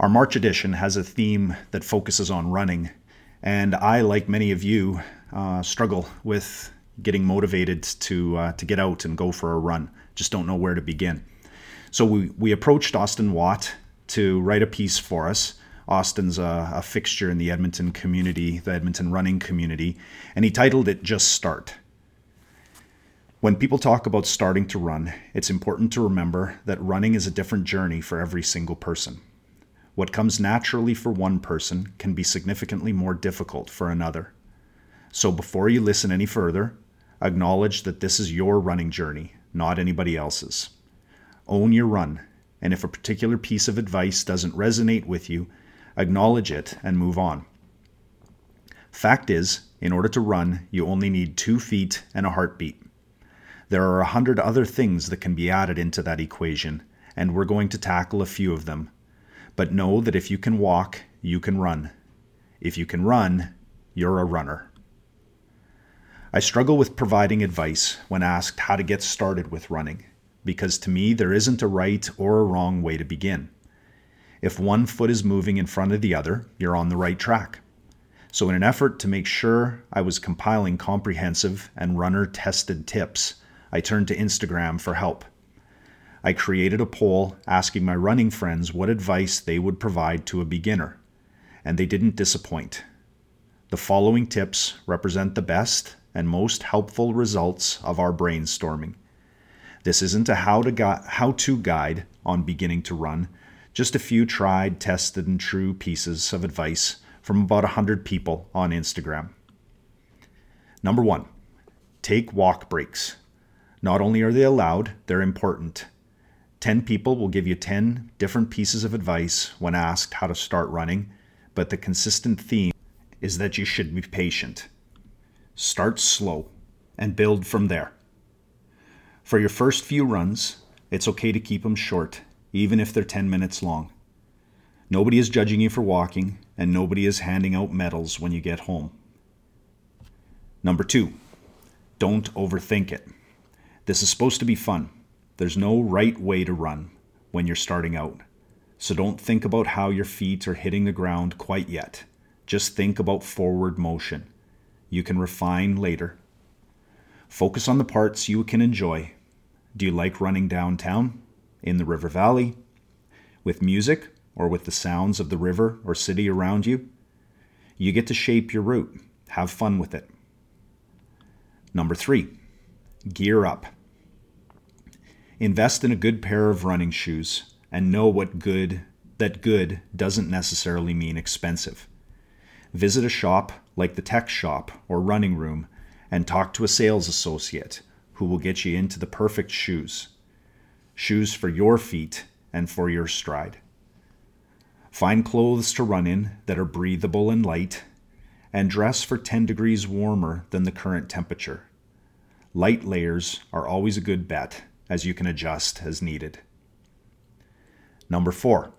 Our March edition has a theme that focuses on running, and I, like many of you, uh, struggle with getting motivated to uh, to get out and go for a run. Just don't know where to begin. So we we approached Austin Watt to write a piece for us. Austin's a, a fixture in the Edmonton community, the Edmonton running community, and he titled it "Just Start." When people talk about starting to run, it's important to remember that running is a different journey for every single person. What comes naturally for one person can be significantly more difficult for another. So before you listen any further, acknowledge that this is your running journey, not anybody else's. Own your run, and if a particular piece of advice doesn't resonate with you, acknowledge it and move on. Fact is, in order to run, you only need two feet and a heartbeat. There are a hundred other things that can be added into that equation, and we're going to tackle a few of them. But know that if you can walk, you can run. If you can run, you're a runner. I struggle with providing advice when asked how to get started with running, because to me there isn't a right or a wrong way to begin. If one foot is moving in front of the other, you're on the right track. So, in an effort to make sure I was compiling comprehensive and runner tested tips, I turned to Instagram for help. I created a poll asking my running friends what advice they would provide to a beginner, and they didn't disappoint. The following tips represent the best and most helpful results of our brainstorming. This isn't a how to, gu- how to guide on beginning to run, just a few tried, tested, and true pieces of advice from about 100 people on Instagram. Number one, take walk breaks. Not only are they allowed, they're important. 10 people will give you 10 different pieces of advice when asked how to start running, but the consistent theme is that you should be patient. Start slow and build from there. For your first few runs, it's okay to keep them short, even if they're 10 minutes long. Nobody is judging you for walking, and nobody is handing out medals when you get home. Number two, don't overthink it. This is supposed to be fun. There's no right way to run when you're starting out. So don't think about how your feet are hitting the ground quite yet. Just think about forward motion. You can refine later. Focus on the parts you can enjoy. Do you like running downtown, in the river valley, with music, or with the sounds of the river or city around you? You get to shape your route. Have fun with it. Number three, gear up. Invest in a good pair of running shoes and know what good that good doesn't necessarily mean expensive. Visit a shop like the tech shop or running room and talk to a sales associate who will get you into the perfect shoes. Shoes for your feet and for your stride. Find clothes to run in that are breathable and light, and dress for 10 degrees warmer than the current temperature. Light layers are always a good bet as you can adjust as needed. Number four,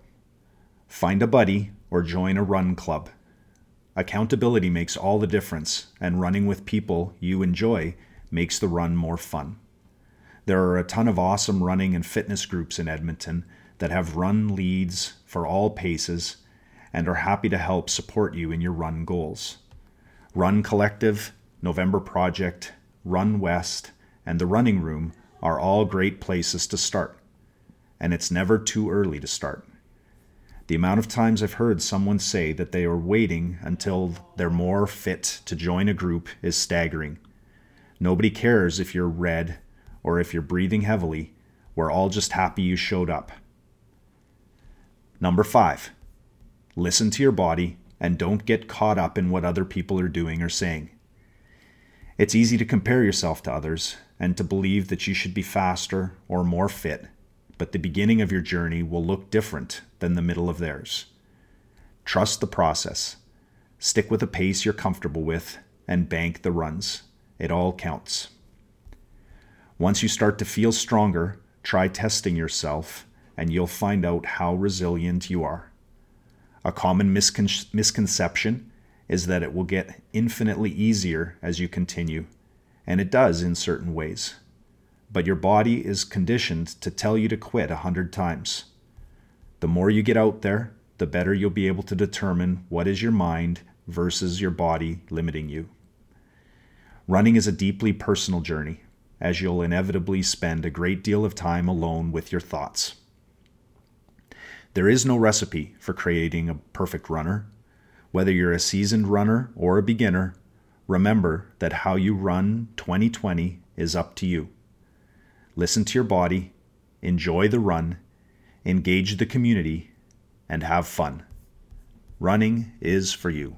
find a buddy or join a run club. Accountability makes all the difference, and running with people you enjoy makes the run more fun. There are a ton of awesome running and fitness groups in Edmonton that have run leads for all paces and are happy to help support you in your run goals. Run Collective, November Project, Run West, and the Running Room are all great places to start, and it's never too early to start. The amount of times I've heard someone say that they are waiting until they're more fit to join a group is staggering. Nobody cares if you're red or if you're breathing heavily. We're all just happy you showed up. Number five, listen to your body and don't get caught up in what other people are doing or saying. It's easy to compare yourself to others and to believe that you should be faster or more fit, but the beginning of your journey will look different than the middle of theirs. Trust the process. Stick with a pace you're comfortable with and bank the runs. It all counts. Once you start to feel stronger, try testing yourself and you'll find out how resilient you are. A common miscon- misconception is that it will get infinitely easier as you continue, and it does in certain ways. But your body is conditioned to tell you to quit a hundred times. The more you get out there, the better you'll be able to determine what is your mind versus your body limiting you. Running is a deeply personal journey, as you'll inevitably spend a great deal of time alone with your thoughts. There is no recipe for creating a perfect runner. Whether you're a seasoned runner or a beginner, remember that how you run 2020 is up to you. Listen to your body, enjoy the run, engage the community, and have fun. Running is for you.